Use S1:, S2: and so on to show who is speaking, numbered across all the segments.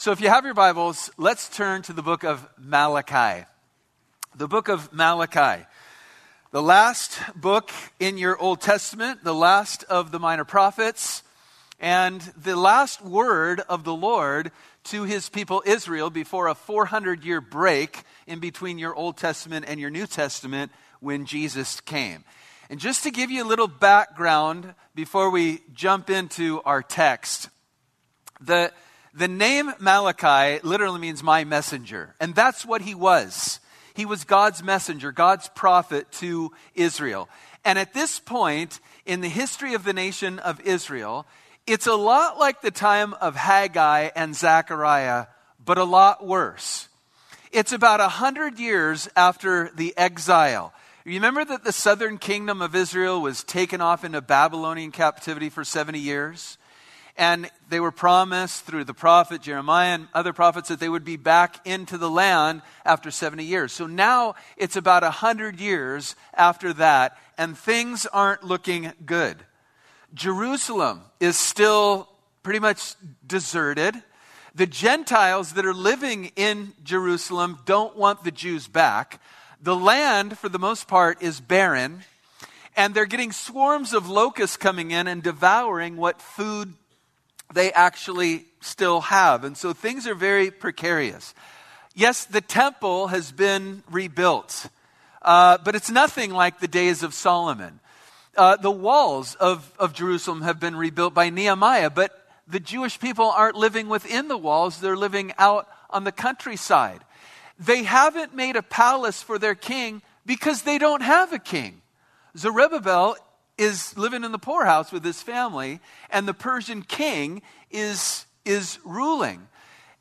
S1: So if you have your Bibles, let's turn to the book of Malachi. The book of Malachi. The last book in your Old Testament, the last of the minor prophets, and the last word of the Lord to his people Israel before a 400 year break in between your Old Testament and your New Testament when Jesus came. And just to give you a little background before we jump into our text, the, the name Malachi literally means my messenger, and that's what he was. He was God's messenger, God's prophet to Israel. And at this point in the history of the nation of Israel, it's a lot like the time of Haggai and Zechariah, but a lot worse. It's about a hundred years after the exile. Remember that the southern kingdom of Israel was taken off into Babylonian captivity for 70 years? And they were promised through the prophet Jeremiah and other prophets that they would be back into the land after 70 years. So now it's about 100 years after that, and things aren't looking good. Jerusalem is still pretty much deserted. The Gentiles that are living in Jerusalem don't want the Jews back. The land, for the most part, is barren. And they're getting swarms of locusts coming in and devouring what food they actually still have. And so things are very precarious. Yes, the temple has been rebuilt, uh, but it's nothing like the days of Solomon. Uh, the walls of, of Jerusalem have been rebuilt by Nehemiah, but the Jewish people aren't living within the walls, they're living out on the countryside. They haven't made a palace for their king because they don't have a king. Zerubbabel is living in the poorhouse with his family, and the Persian king is, is ruling.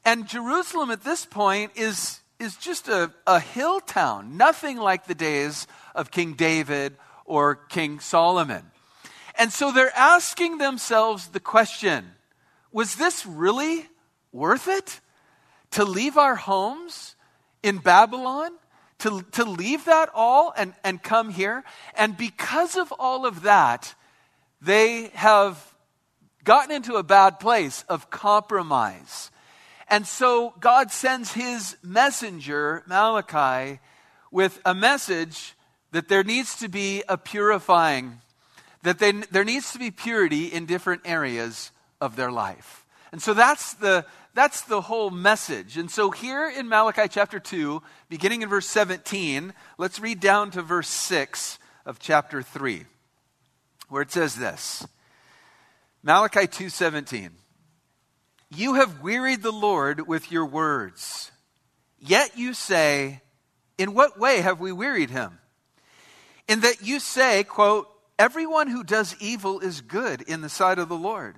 S1: And Jerusalem at this point is, is just a, a hill town, nothing like the days of King David or King Solomon. And so they're asking themselves the question was this really worth it? To leave our homes in Babylon? To, to leave that all and, and come here? And because of all of that, they have gotten into a bad place of compromise. And so God sends his messenger, Malachi, with a message that there needs to be a purifying, that they, there needs to be purity in different areas of their life. And so that's the, that's the whole message. And so here in Malachi chapter 2, beginning in verse 17, let's read down to verse 6 of chapter 3, where it says this. Malachi 2:17 You have wearied the Lord with your words. Yet you say, in what way have we wearied him? in that you say, quote, everyone who does evil is good in the sight of the Lord,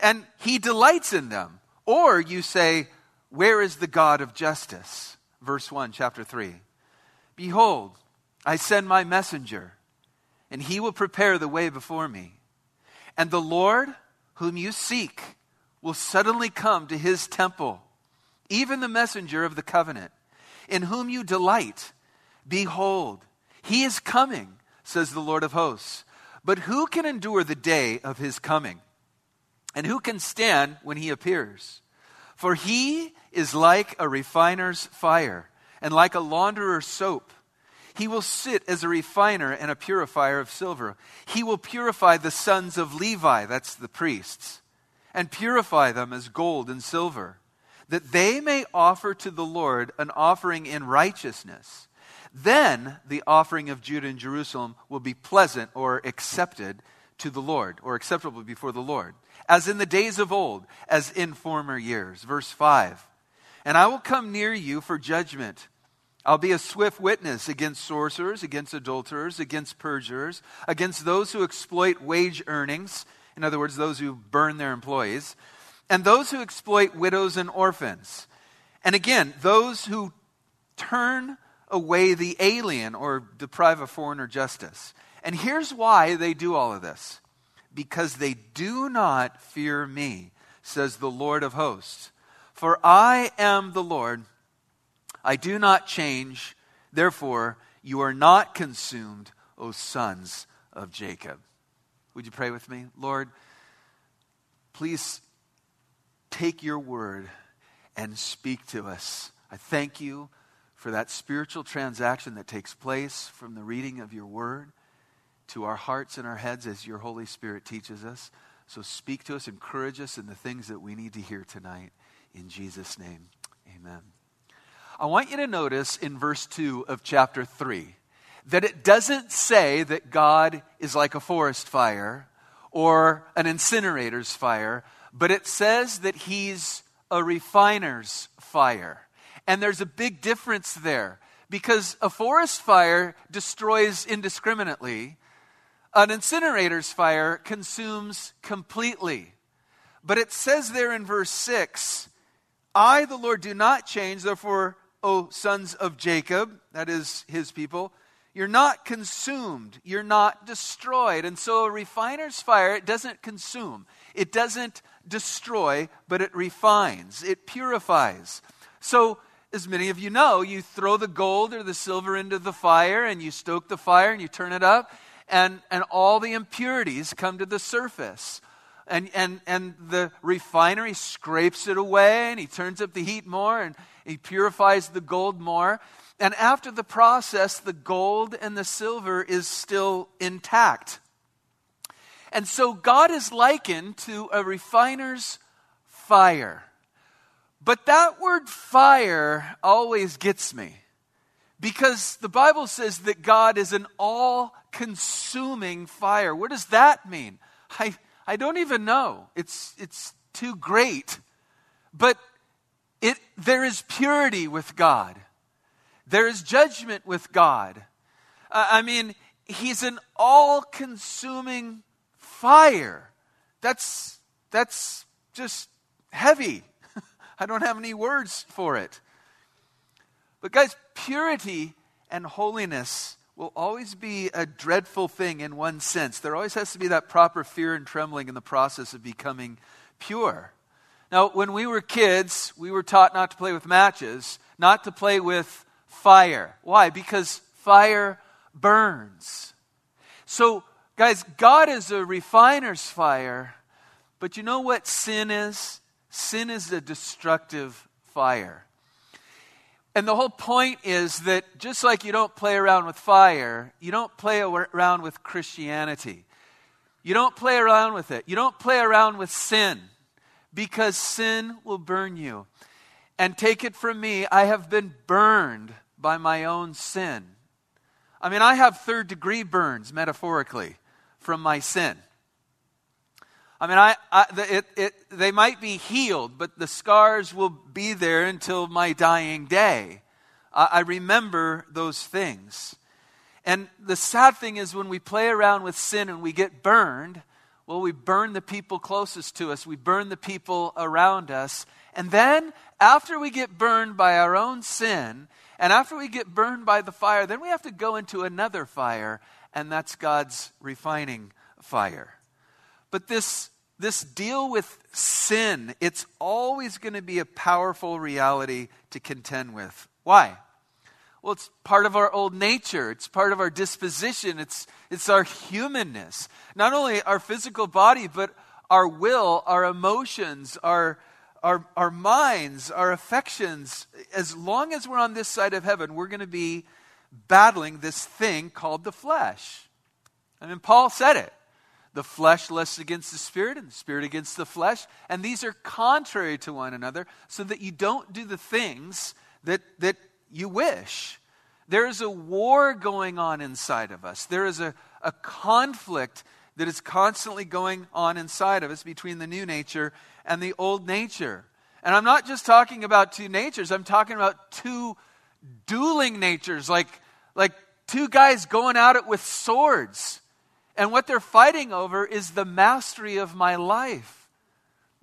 S1: and he delights in them. Or you say, where is the God of justice? Verse 1, chapter 3. Behold, I send my messenger, and he will prepare the way before me. And the Lord, whom you seek, will suddenly come to his temple, even the messenger of the covenant, in whom you delight. Behold, he is coming, says the Lord of hosts. But who can endure the day of his coming? And who can stand when he appears? For he is like a refiner's fire and like a launderer's soap. He will sit as a refiner and a purifier of silver. He will purify the sons of Levi, that's the priests, and purify them as gold and silver, that they may offer to the Lord an offering in righteousness. Then the offering of Judah and Jerusalem will be pleasant or accepted to the Lord, or acceptable before the Lord, as in the days of old, as in former years. Verse 5 And I will come near you for judgment. I'll be a swift witness against sorcerers, against adulterers, against perjurers, against those who exploit wage earnings, in other words, those who burn their employees, and those who exploit widows and orphans. And again, those who turn away the alien or deprive a foreigner justice. And here's why they do all of this because they do not fear me, says the Lord of hosts. For I am the Lord, I do not change, therefore you are not consumed, O sons of Jacob. Would you pray with me? Lord, please take your word and speak to us. I thank you for that spiritual transaction that takes place from the reading of your word to our hearts and our heads as your Holy Spirit teaches us. So speak to us, encourage us in the things that we need to hear tonight. In Jesus' name, amen. I want you to notice in verse 2 of chapter 3 that it doesn't say that God is like a forest fire or an incinerator's fire, but it says that he's a refiner's fire. And there's a big difference there because a forest fire destroys indiscriminately, an incinerator's fire consumes completely. But it says there in verse 6 I, the Lord, do not change, therefore, O sons of Jacob, that is his people, you're not consumed, you're not destroyed. And so a refiner's fire, it doesn't consume, it doesn't destroy, but it refines, it purifies. So, as many of you know, you throw the gold or the silver into the fire and you stoke the fire and you turn it up, and, and all the impurities come to the surface. And, and, and the refinery scrapes it away and he turns up the heat more and he purifies the gold more. And after the process, the gold and the silver is still intact. And so God is likened to a refiner's fire. But that word fire always gets me because the Bible says that God is an all consuming fire. What does that mean? I, I don't even know. It's, it's too great. But it, there is purity with God, there is judgment with God. Uh, I mean, He's an all consuming fire. That's, that's just heavy. I don't have any words for it. But, guys, purity and holiness will always be a dreadful thing in one sense. There always has to be that proper fear and trembling in the process of becoming pure. Now, when we were kids, we were taught not to play with matches, not to play with fire. Why? Because fire burns. So, Guys, God is a refiner's fire, but you know what sin is? Sin is a destructive fire. And the whole point is that just like you don't play around with fire, you don't play around with Christianity. You don't play around with it. You don't play around with sin because sin will burn you. And take it from me, I have been burned by my own sin. I mean, I have third degree burns, metaphorically from my sin. I mean, I, I it, it, they might be healed, but the scars will be there until my dying day. I, I remember those things. And the sad thing is when we play around with sin and we get burned, well, we burn the people closest to us, we burn the people around us. And then, after we get burned by our own sin, and after we get burned by the fire, then we have to go into another fire and that's God's refining fire. But this, this deal with sin, it's always going to be a powerful reality to contend with. Why? Well, it's part of our old nature. It's part of our disposition. It's, it's our humanness. Not only our physical body, but our will, our emotions, our, our, our minds, our affections. As long as we're on this side of heaven, we're going to be battling this thing called the flesh. I mean, Paul said it. The flesh lusts against the spirit, and the spirit against the flesh. And these are contrary to one another, so that you don't do the things that, that you wish. There is a war going on inside of us. There is a, a conflict that is constantly going on inside of us between the new nature and the old nature. And I'm not just talking about two natures, I'm talking about two dueling natures, like, like two guys going at it with swords. And what they're fighting over is the mastery of my life.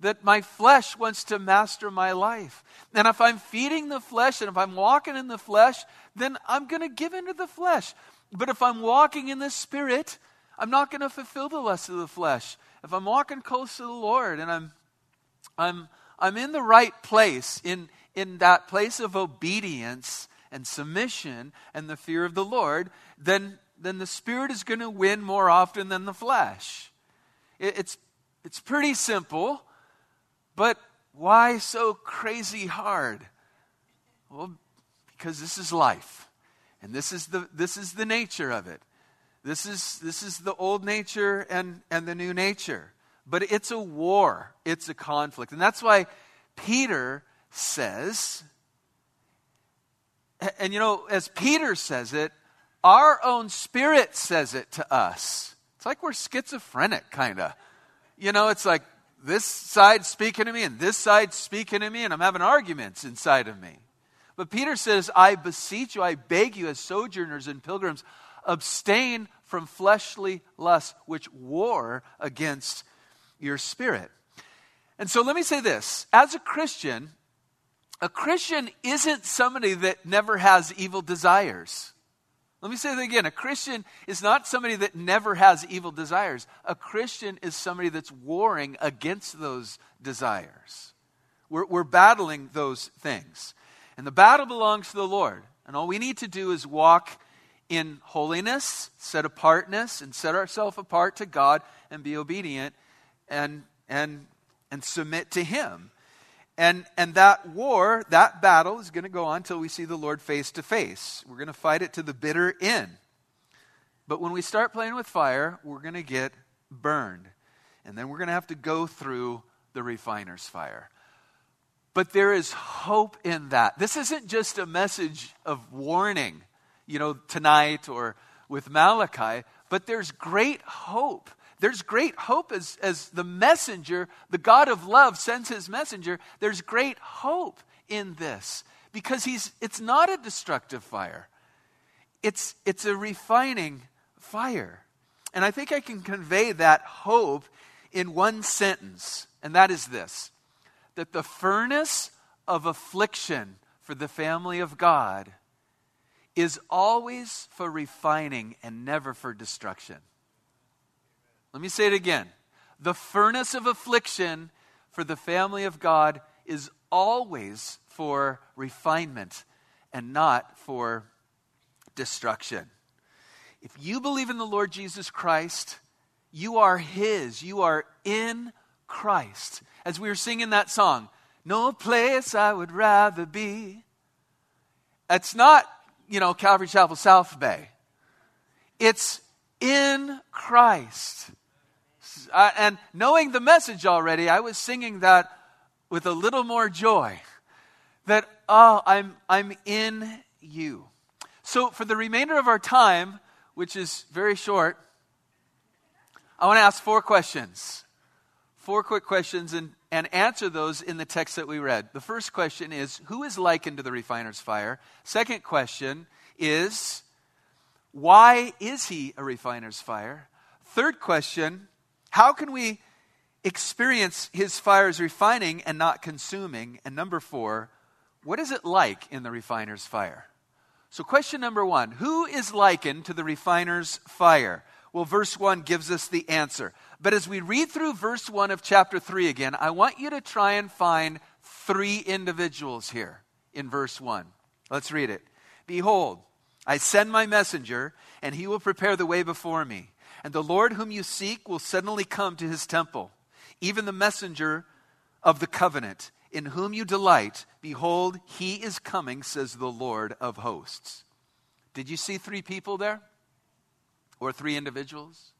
S1: That my flesh wants to master my life. And if I'm feeding the flesh and if I'm walking in the flesh, then I'm going to give into the flesh. But if I'm walking in the spirit, I'm not going to fulfill the lust of the flesh. If I'm walking close to the Lord and I'm, I'm, I'm in the right place, in, in that place of obedience and submission and the fear of the Lord, then, then the Spirit is going to win more often than the flesh. It, it's, it's pretty simple, but Why so crazy hard? Well, because this is life. And this is the, this is the nature of it. This is, this is the old nature and, and the new nature. But it's a war, it's a conflict. And that's why Peter says, and you know, as Peter says it, our own spirit says it to us. It's like we're schizophrenic, kind of. You know, it's like this side speaking to me and this side speaking to me, and I'm having arguments inside of me. But Peter says, I beseech you, I beg you, as sojourners and pilgrims, abstain from fleshly lusts which war against your spirit. And so let me say this as a Christian, a Christian isn't somebody that never has evil desires. Let me say that again. A Christian is not somebody that never has evil desires. A Christian is somebody that's warring against those desires. We're, we're battling those things. And the battle belongs to the Lord. And all we need to do is walk in holiness, set apartness, and set ourselves apart to God and be obedient and, and, and submit to Him. And, and that war, that battle is going to go on until we see the Lord face to face. We're going to fight it to the bitter end. But when we start playing with fire, we're going to get burned. And then we're going to have to go through the refiner's fire. But there is hope in that. This isn't just a message of warning, you know, tonight or with Malachi, but there's great hope there's great hope as, as the messenger, the God of love, sends his messenger. There's great hope in this because he's, it's not a destructive fire, it's, it's a refining fire. And I think I can convey that hope in one sentence, and that is this that the furnace of affliction for the family of God is always for refining and never for destruction. Let me say it again. The furnace of affliction for the family of God is always for refinement and not for destruction. If you believe in the Lord Jesus Christ, you are His. You are in Christ. As we were singing that song, no place I would rather be. It's not, you know, Calvary Chapel South Bay. It's in Christ uh, and knowing the message already, I was singing that with a little more joy. That, oh, I'm, I'm in you. So, for the remainder of our time, which is very short, I want to ask four questions. Four quick questions and, and answer those in the text that we read. The first question is Who is likened to the refiner's fire? Second question is Why is he a refiner's fire? Third question how can we experience his fire as refining and not consuming? And number four, what is it like in the refiner's fire? So, question number one Who is likened to the refiner's fire? Well, verse 1 gives us the answer. But as we read through verse 1 of chapter 3 again, I want you to try and find three individuals here in verse 1. Let's read it. Behold, I send my messenger, and he will prepare the way before me. And the Lord whom you seek will suddenly come to his temple, even the messenger of the covenant, in whom you delight. Behold, he is coming, says the Lord of hosts. Did you see three people there? Or three individuals?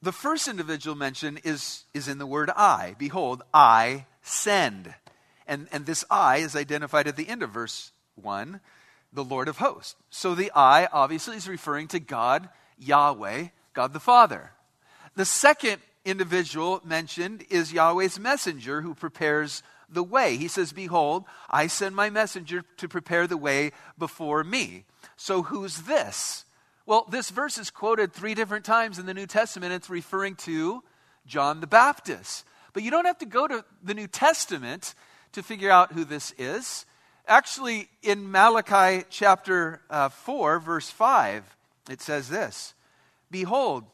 S1: The first individual mentioned is, is in the word I. Behold, I send. And, and this I is identified at the end of verse 1 the Lord of hosts. So the I obviously is referring to God, Yahweh, God the Father. The second individual mentioned is Yahweh's messenger who prepares the way. He says, Behold, I send my messenger to prepare the way before me. So who's this? Well, this verse is quoted three different times in the New Testament. It's referring to John the Baptist. But you don't have to go to the New Testament to figure out who this is. Actually, in Malachi chapter uh, 4, verse 5, it says this Behold,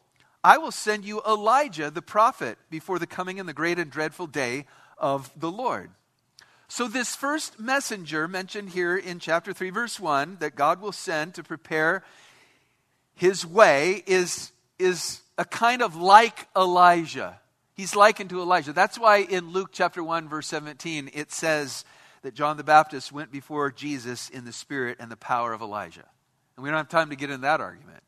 S1: I will send you Elijah the prophet before the coming and the great and dreadful day of the Lord. So, this first messenger mentioned here in chapter 3, verse 1, that God will send to prepare his way, is, is a kind of like Elijah. He's likened to Elijah. That's why in Luke chapter 1, verse 17, it says that John the Baptist went before Jesus in the spirit and the power of Elijah. And we don't have time to get in that argument.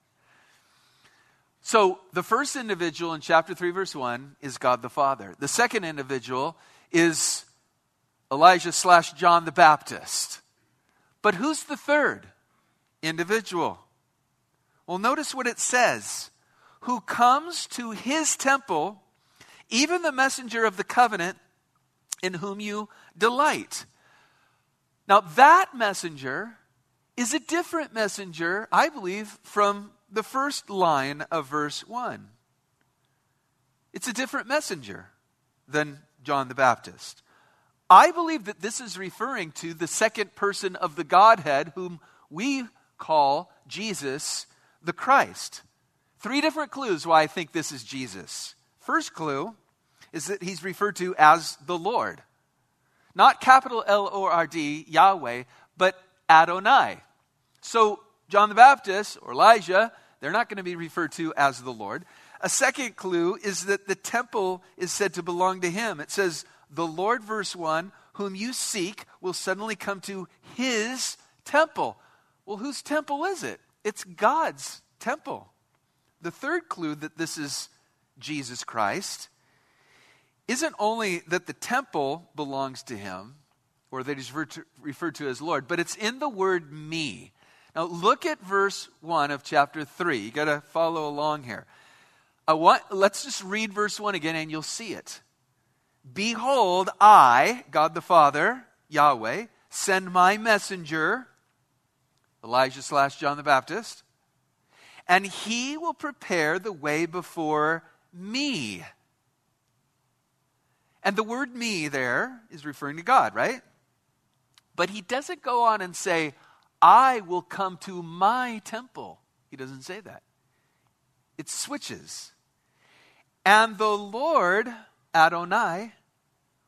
S1: So, the first individual in chapter 3, verse 1 is God the Father. The second individual is Elijah slash John the Baptist. But who's the third individual? Well, notice what it says who comes to his temple, even the messenger of the covenant in whom you delight. Now, that messenger is a different messenger, I believe, from the first line of verse 1. It's a different messenger than John the Baptist. I believe that this is referring to the second person of the Godhead, whom we call Jesus the Christ. Three different clues why I think this is Jesus. First clue is that he's referred to as the Lord. Not capital L O R D, Yahweh, but Adonai. So, John the Baptist or Elijah they're not going to be referred to as the Lord. A second clue is that the temple is said to belong to him. It says, The Lord, verse 1, whom you seek will suddenly come to his temple. Well, whose temple is it? It's God's temple. The third clue that this is Jesus Christ isn't only that the temple belongs to him, or that he's referred to as Lord, but it's in the word me. Now, look at verse 1 of chapter 3. You got to follow along here. I want, let's just read verse 1 again and you'll see it. Behold, I, God the Father, Yahweh, send my messenger, Elijah slash John the Baptist, and he will prepare the way before me. And the word me there is referring to God, right? But he doesn't go on and say, I will come to my temple. He doesn't say that. It switches. And the Lord, Adonai,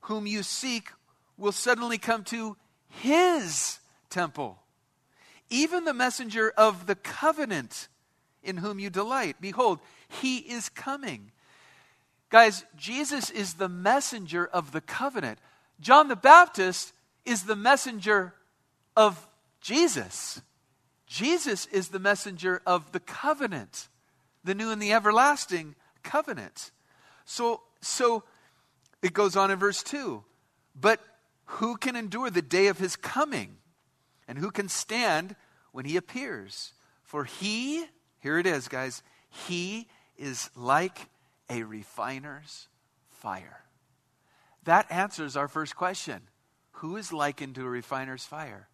S1: whom you seek, will suddenly come to his temple. Even the messenger of the covenant in whom you delight. Behold, he is coming. Guys, Jesus is the messenger of the covenant. John the Baptist is the messenger of Jesus. Jesus is the messenger of the covenant, the new and the everlasting covenant. So, so it goes on in verse 2. But who can endure the day of his coming? And who can stand when he appears? For he, here it is, guys, he is like a refiner's fire. That answers our first question Who is likened to a refiner's fire?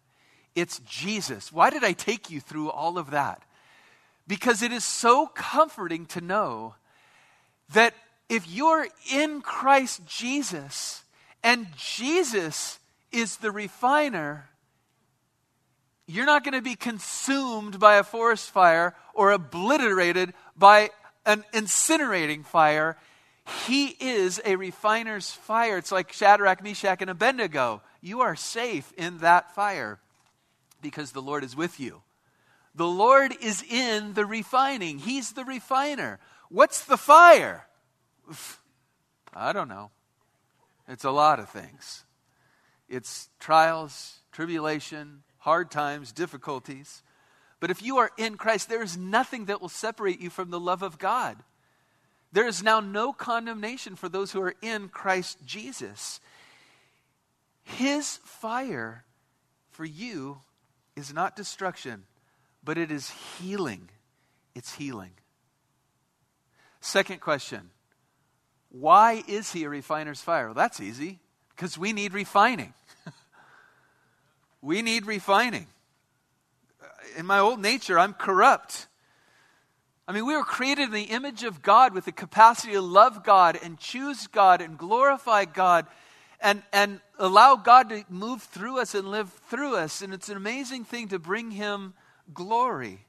S1: It's Jesus. Why did I take you through all of that? Because it is so comforting to know that if you're in Christ Jesus and Jesus is the refiner, you're not going to be consumed by a forest fire or obliterated by an incinerating fire. He is a refiner's fire. It's like Shadrach, Meshach, and Abednego. You are safe in that fire because the Lord is with you. The Lord is in the refining, He's the refiner. What's the fire? I don't know. It's a lot of things. It's trials, tribulation, hard times, difficulties. But if you are in Christ, there is nothing that will separate you from the love of God. There is now no condemnation for those who are in Christ Jesus. His fire for you is not destruction, but it is healing. It's healing. Second question Why is he a refiner's fire? Well, that's easy. Because we need refining. we need refining. In my old nature, I'm corrupt. I mean, we were created in the image of God with the capacity to love God and choose God and glorify God and, and allow God to move through us and live through us. And it's an amazing thing to bring Him glory.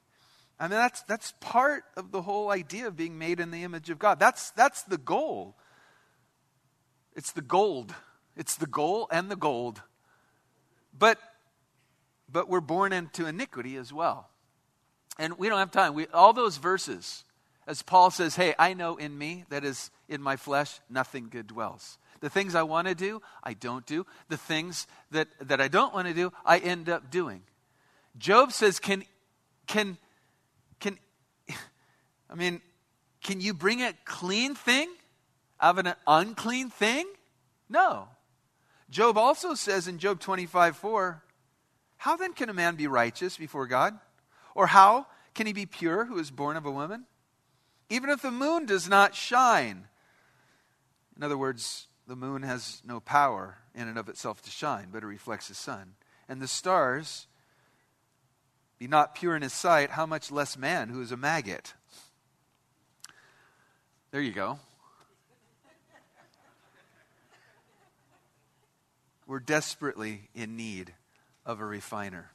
S1: I mean, that's, that's part of the whole idea of being made in the image of God. That's, that's the goal. It's the gold. It's the goal and the gold. But, but we're born into iniquity as well. And we don't have time. We, all those verses As Paul says, hey, I know in me, that is in my flesh, nothing good dwells. The things I want to do, I don't do. The things that, that I don't want to do, I end up doing. Job says, can, can, can, I mean, can you bring a clean thing out of an unclean thing? No. Job also says in Job 25 4, How then can a man be righteous before God? Or how can he be pure who is born of a woman? Even if the moon does not shine. In other words, the moon has no power in and of itself to shine, but it reflects the sun. And the stars be not pure in his sight, how much less man who is a maggot? There you go. We're desperately in need of a refiner.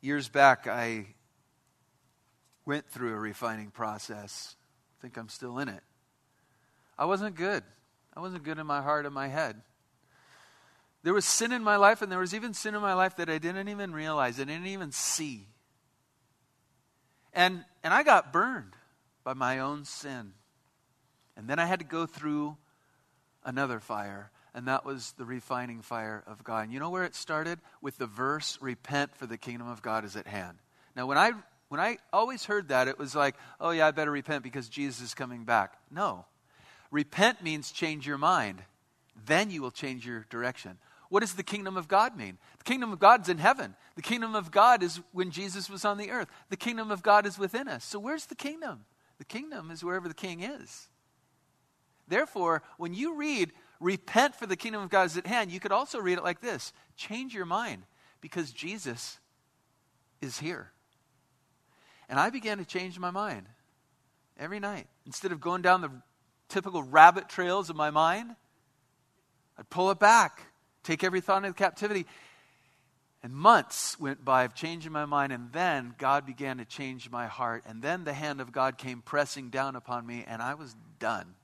S1: Years back, I went through a refining process. I think I'm still in it. I wasn't good. I wasn't good in my heart and my head. There was sin in my life, and there was even sin in my life that I didn't even realize, I didn't even see. And, and I got burned by my own sin. And then I had to go through another fire, and that was the refining fire of God. And you know where it started? With the verse, Repent, for the kingdom of God is at hand. Now, when I, when I always heard that, it was like, oh, yeah, I better repent because Jesus is coming back. No. Repent means change your mind. Then you will change your direction. What does the kingdom of God mean? The kingdom of God's in heaven. The kingdom of God is when Jesus was on the earth. The kingdom of God is within us. So where's the kingdom? The kingdom is wherever the king is. Therefore, when you read, repent for the kingdom of God is at hand, you could also read it like this change your mind because Jesus is here. And I began to change my mind every night. Instead of going down the typical rabbit trails of my mind, I'd pull it back, take every thought into captivity. And months went by of changing my mind, and then God began to change my heart. And then the hand of God came pressing down upon me, and I was done.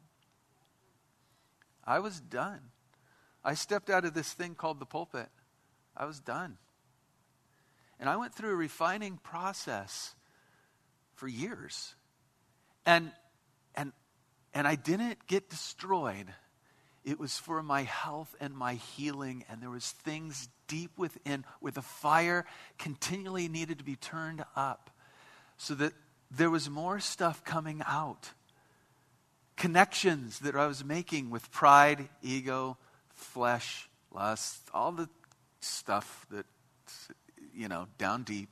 S1: I was done. I stepped out of this thing called the pulpit. I was done. And I went through a refining process for years. And and and I didn't get destroyed. It was for my health and my healing and there was things deep within where the fire continually needed to be turned up so that there was more stuff coming out connections that I was making with pride, ego, flesh, lust, all the stuff that, you know, down deep.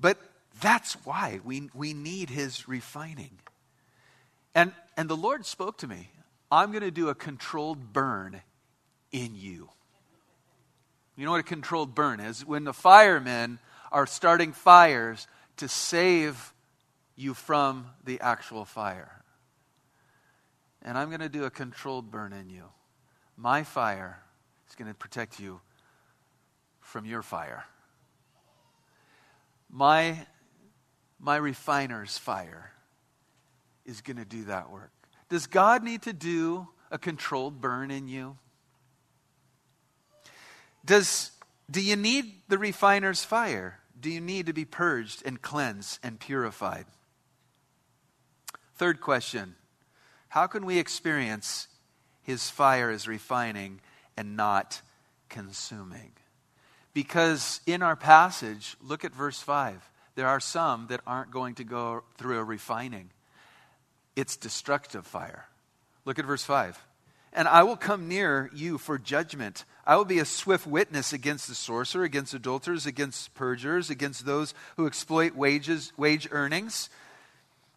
S1: But that's why we, we need his refining. And, and the Lord spoke to me I'm going to do a controlled burn in you. You know what a controlled burn is? When the firemen are starting fires to save you from the actual fire. And I'm going to do a controlled burn in you. My fire is going to protect you from your fire. My, my refiner's fire is going to do that work. Does God need to do a controlled burn in you? Does, do you need the refiner's fire? Do you need to be purged and cleansed and purified? Third question How can we experience his fire as refining and not consuming? Because in our passage, look at verse 5. There are some that aren't going to go through a refining, it's destructive fire. Look at verse 5. And I will come near you for judgment. I will be a swift witness against the sorcerer, against adulterers, against perjurers, against those who exploit wages, wage earnings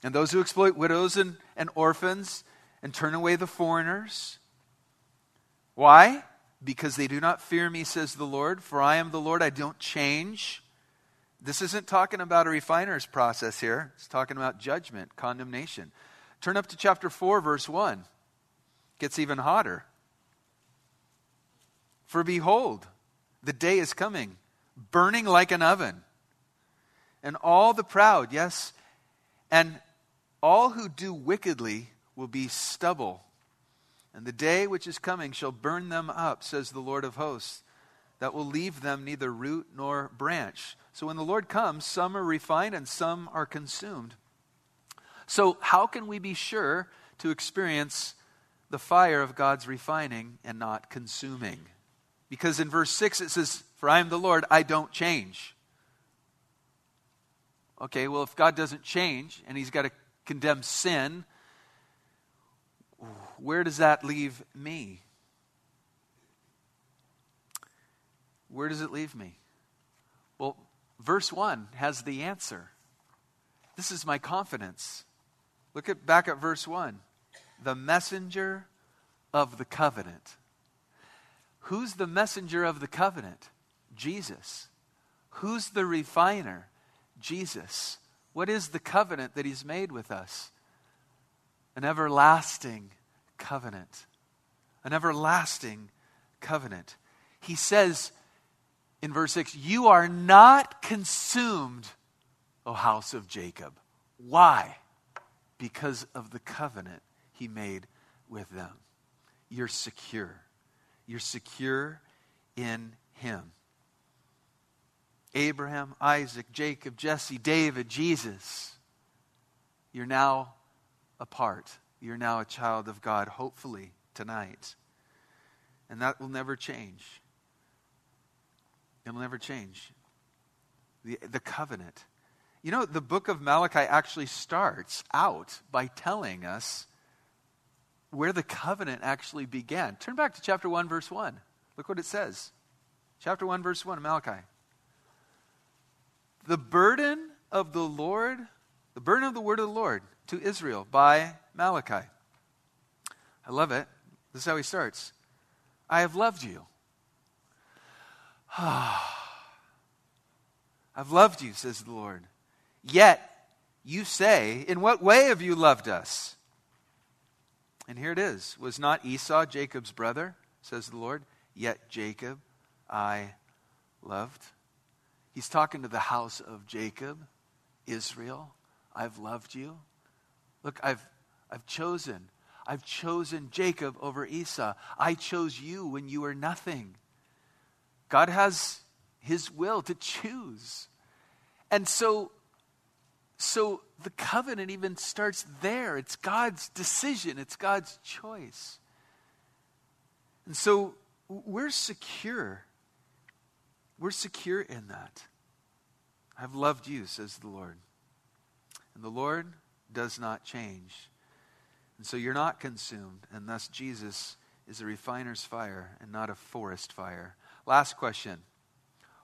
S1: and those who exploit widows and, and orphans and turn away the foreigners. Why? Because they do not fear me, says the Lord, for I am the Lord, I don't change. This isn't talking about a refiner's process here. It's talking about judgment, condemnation. Turn up to chapter 4, verse 1. It gets even hotter. For behold, the day is coming, burning like an oven. And all the proud, yes, and all who do wickedly will be stubble, and the day which is coming shall burn them up, says the Lord of hosts. that will leave them neither root nor branch. So when the Lord comes, some are refined and some are consumed. So, how can we be sure to experience the fire of God's refining and not consuming? Because in verse 6 it says, For I am the Lord, I don't change. Okay, well, if God doesn't change and he's got to condemn sin, where does that leave me? Where does it leave me? Well, verse 1 has the answer. This is my confidence. Look at back at verse 1. The messenger of the covenant. Who's the messenger of the covenant? Jesus. Who's the refiner? Jesus. What is the covenant that he's made with us? An everlasting covenant. An everlasting covenant. He says in verse 6 You are not consumed, O house of Jacob. Why? Because of the covenant he made with them. You're secure. You're secure in him. Abraham, Isaac, Jacob, Jesse, David, Jesus. You're now a part. You're now a child of God, hopefully, tonight. And that will never change. It'll never change. The, the covenant. You know, the book of Malachi actually starts out by telling us where the covenant actually began. Turn back to chapter 1, verse 1. Look what it says. Chapter 1, verse 1 of Malachi. The burden of the Lord, the burden of the word of the Lord to Israel by Malachi. I love it. This is how he starts I have loved you. I've loved you, says the Lord. Yet you say, In what way have you loved us? And here it is Was not Esau Jacob's brother, says the Lord? Yet Jacob I loved. He's talking to the house of Jacob, Israel. I've loved you. Look, I've, I've chosen. I've chosen Jacob over Esau. I chose you when you were nothing. God has his will to choose. And so so the covenant even starts there. It's God's decision, it's God's choice. And so we're secure. We're secure in that. I've loved you, says the Lord. And the Lord does not change. And so you're not consumed, and thus Jesus is a refiner's fire and not a forest fire. Last question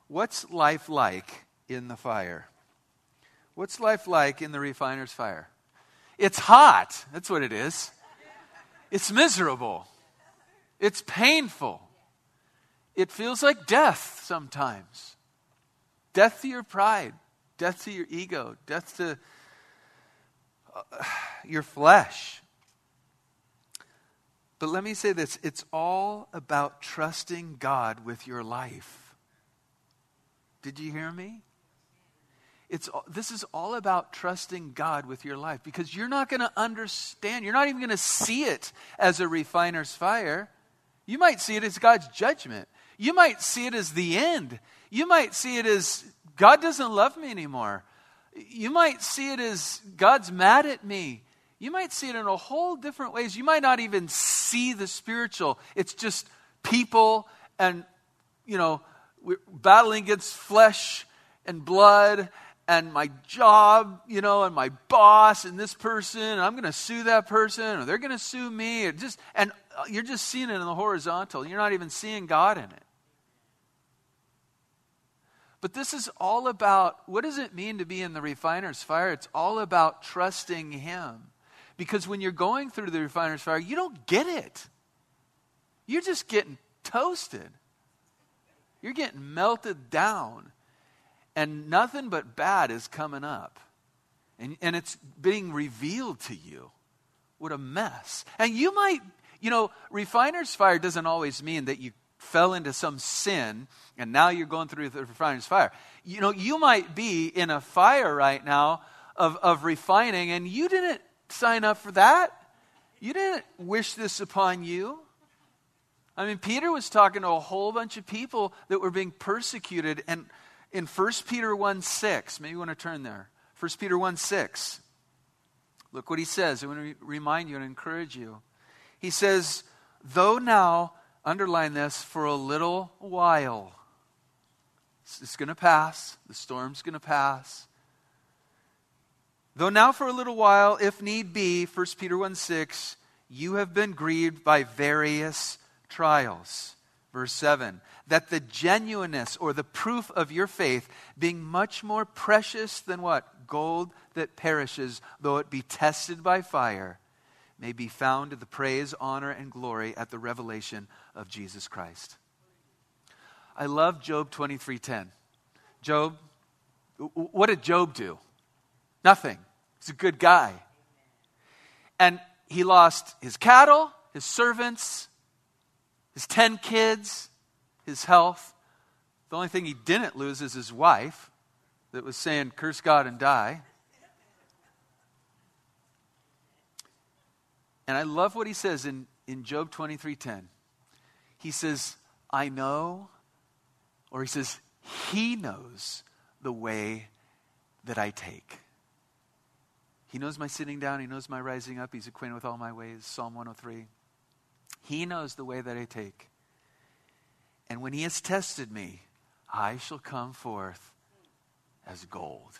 S1: What's life like in the fire? What's life like in the refiner's fire? It's hot. That's what it is. It's miserable. It's painful. It feels like death sometimes. Death to your pride, death to your ego, death to uh, your flesh. But let me say this it's all about trusting God with your life. Did you hear me? It's, this is all about trusting God with your life because you're not going to understand. You're not even going to see it as a refiner's fire. You might see it as God's judgment. You might see it as the end. You might see it as God doesn't love me anymore. You might see it as God's mad at me. You might see it in a whole different ways. You might not even see the spiritual. It's just people and, you know, we're battling against flesh and blood and my job, you know, and my boss and this person, and I'm going to sue that person, or they're going to sue me, or just, and uh, you're just seeing it in the horizontal. You're not even seeing God in it. But this is all about what does it mean to be in the refiner's fire? It's all about trusting Him. Because when you're going through the refiner's fire, you don't get it. You're just getting toasted. You're getting melted down. And nothing but bad is coming up. And, and it's being revealed to you. What a mess. And you might, you know, refiner's fire doesn't always mean that you fell into some sin and now you're going through the refiner's fire. You know, you might be in a fire right now of, of refining and you didn't sign up for that. You didn't wish this upon you. I mean, Peter was talking to a whole bunch of people that were being persecuted. And in 1 Peter 1 6, maybe you want to turn there. 1 Peter 1 6. Look what he says. I want to remind you and encourage you. He says, Though now, underline this, for a little while, it's going to pass, the storm's going to pass. Though now for a little while, if need be, 1 Peter 1 6, you have been grieved by various trials. Verse 7 that the genuineness or the proof of your faith, being much more precious than what? Gold that perishes, though it be tested by fire, may be found to the praise, honor, and glory at the revelation of Jesus Christ. I love Job 23:10. Job, what did Job do? Nothing. He's a good guy. And he lost his cattle, his servants, his 10 kids, his health. The only thing he didn't lose is his wife that was saying, Curse God and die. And I love what he says in, in Job 23:10. He says, I know, or he says, He knows the way that I take. He knows my sitting down. He knows my rising up. He's acquainted with all my ways. Psalm 103. He knows the way that I take. And when he has tested me, I shall come forth as gold.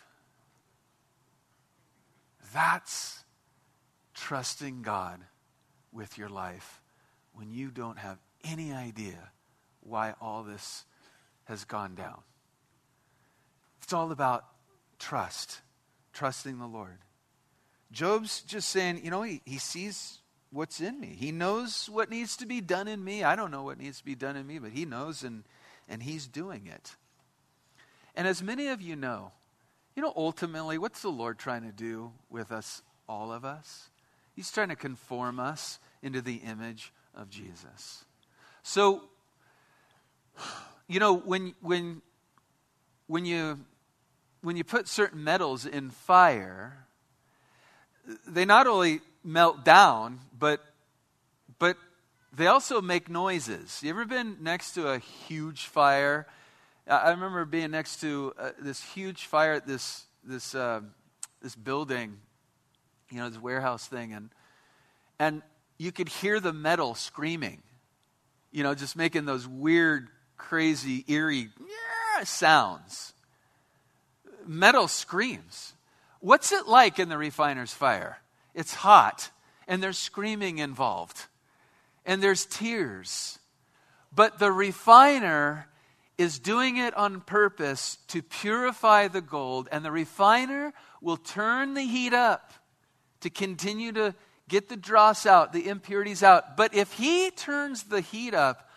S1: That's trusting God with your life when you don't have any idea why all this has gone down. It's all about trust, trusting the Lord. Job's just saying, you know, he, he sees what's in me. He knows what needs to be done in me. I don't know what needs to be done in me, but he knows and, and he's doing it. And as many of you know, you know, ultimately, what's the Lord trying to do with us, all of us? He's trying to conform us into the image of Jesus. So, you know, when, when, when, you, when you put certain metals in fire, they not only melt down, but, but they also make noises. You ever been next to a huge fire? I remember being next to uh, this huge fire at this, this, uh, this building, you know, this warehouse thing, and, and you could hear the metal screaming, you know, just making those weird, crazy, eerie sounds. Metal screams. What's it like in the refiner's fire? It's hot, and there's screaming involved, and there's tears. But the refiner is doing it on purpose to purify the gold, and the refiner will turn the heat up to continue to get the dross out, the impurities out. But if he turns the heat up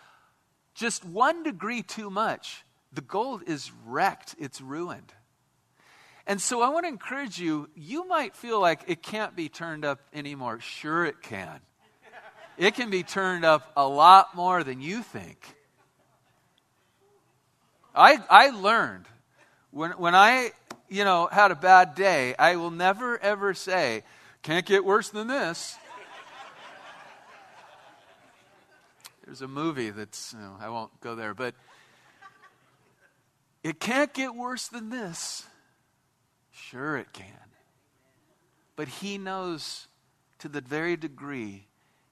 S1: just one degree too much, the gold is wrecked, it's ruined. And so I want to encourage you, you might feel like it can't be turned up anymore. Sure, it can. It can be turned up a lot more than you think. I, I learned when, when I, you know, had a bad day, I will never ever say, can't get worse than this. There's a movie that's, you know, I won't go there, but it can't get worse than this. Sure, it can. But He knows to the very degree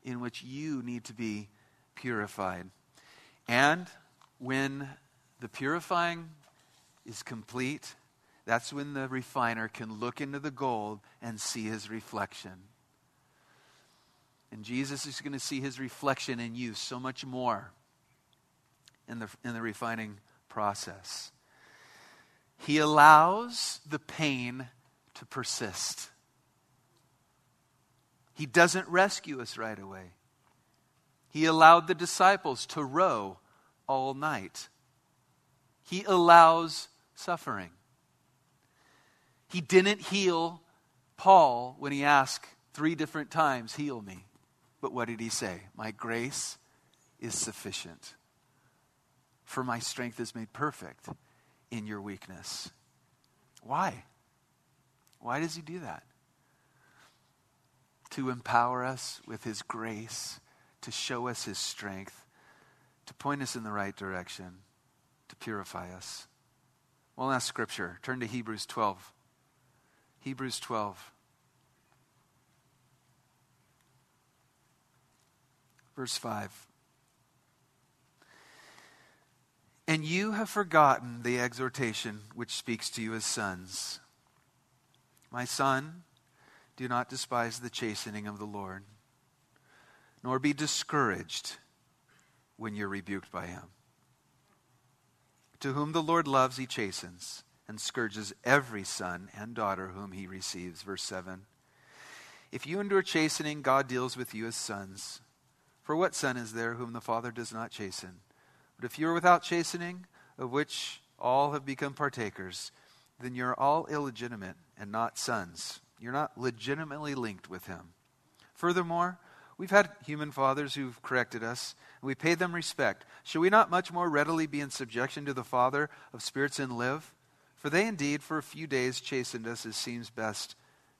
S1: in which you need to be purified. And when the purifying is complete, that's when the refiner can look into the gold and see his reflection. And Jesus is going to see his reflection in you so much more in the, in the refining process. He allows the pain to persist. He doesn't rescue us right away. He allowed the disciples to row all night. He allows suffering. He didn't heal Paul when he asked three different times, Heal me. But what did he say? My grace is sufficient, for my strength is made perfect in your weakness. Why? Why does he do that? To empower us with his grace, to show us his strength, to point us in the right direction, to purify us. Well, that's scripture. Turn to Hebrews 12. Hebrews 12. Verse 5. And you have forgotten the exhortation which speaks to you as sons. My son, do not despise the chastening of the Lord, nor be discouraged when you're rebuked by him. To whom the Lord loves, he chastens and scourges every son and daughter whom he receives. Verse 7. If you endure chastening, God deals with you as sons. For what son is there whom the Father does not chasten? But if you are without chastening, of which all have become partakers, then you're all illegitimate and not sons. You're not legitimately linked with him. Furthermore, we've had human fathers who've corrected us, and we pay them respect. Should we not much more readily be in subjection to the Father of spirits and live? For they indeed for a few days chastened us as seems best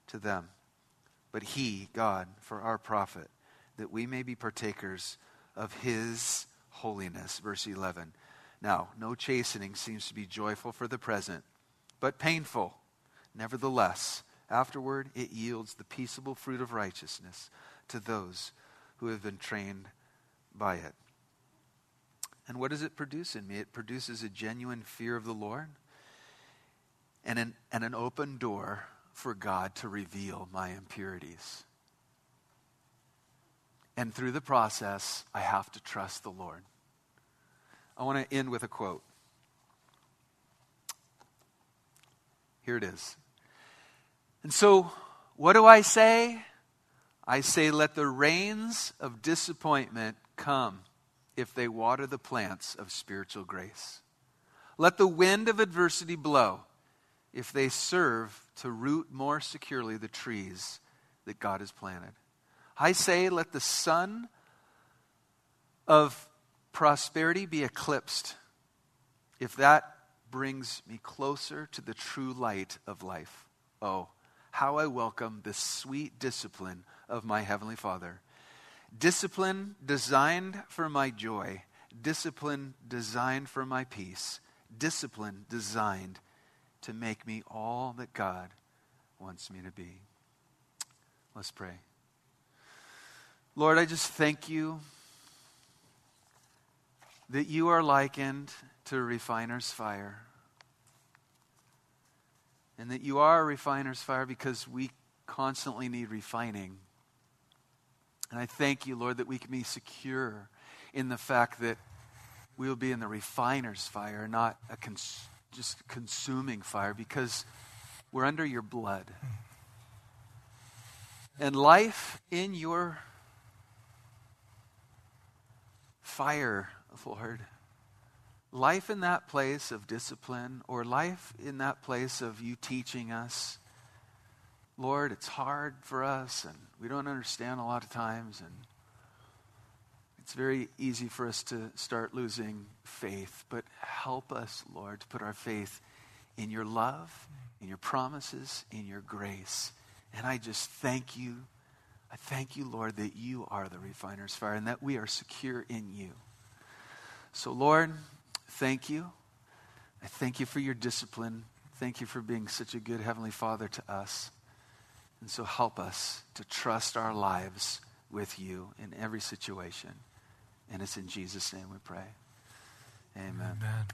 S1: to them. But he, God, for our profit, that we may be partakers of his holiness. Verse 11. Now, no chastening seems to be joyful for the present, but painful. Nevertheless, afterward it yields the peaceable fruit of righteousness to those who have been trained by it. And what does it produce in me? It produces a genuine fear of the Lord and an, and an open door for God to reveal my impurities. And through the process, I have to trust the Lord. I want to end with a quote. Here it is. And so, what do I say? I say, let the rains of disappointment come if they water the plants of spiritual grace. Let the wind of adversity blow if they serve to root more securely the trees that God has planted. I say, let the sun of prosperity be eclipsed if that brings me closer to the true light of life. Oh, how I welcome the sweet discipline of my Heavenly Father. Discipline designed for my joy, discipline designed for my peace, discipline designed to make me all that God wants me to be. Let's pray. Lord, I just thank you that you are likened to a refiner's fire. And that you are a refiner's fire because we constantly need refining. And I thank you, Lord, that we can be secure in the fact that we will be in the refiner's fire, not a just consuming fire, because we're under your blood. And life in your fire, Lord. Life in that place of discipline or life in that place of you teaching us. Lord, it's hard for us and we don't understand a lot of times and it's very easy for us to start losing faith, but help us, Lord, to put our faith in your love, in your promises, in your grace. And I just thank you I thank you, Lord, that you are the refiner's fire and that we are secure in you. So, Lord, thank you. I thank you for your discipline. Thank you for being such a good Heavenly Father to us. And so, help us to trust our lives with you in every situation. And it's in Jesus' name we pray. Amen. Amen.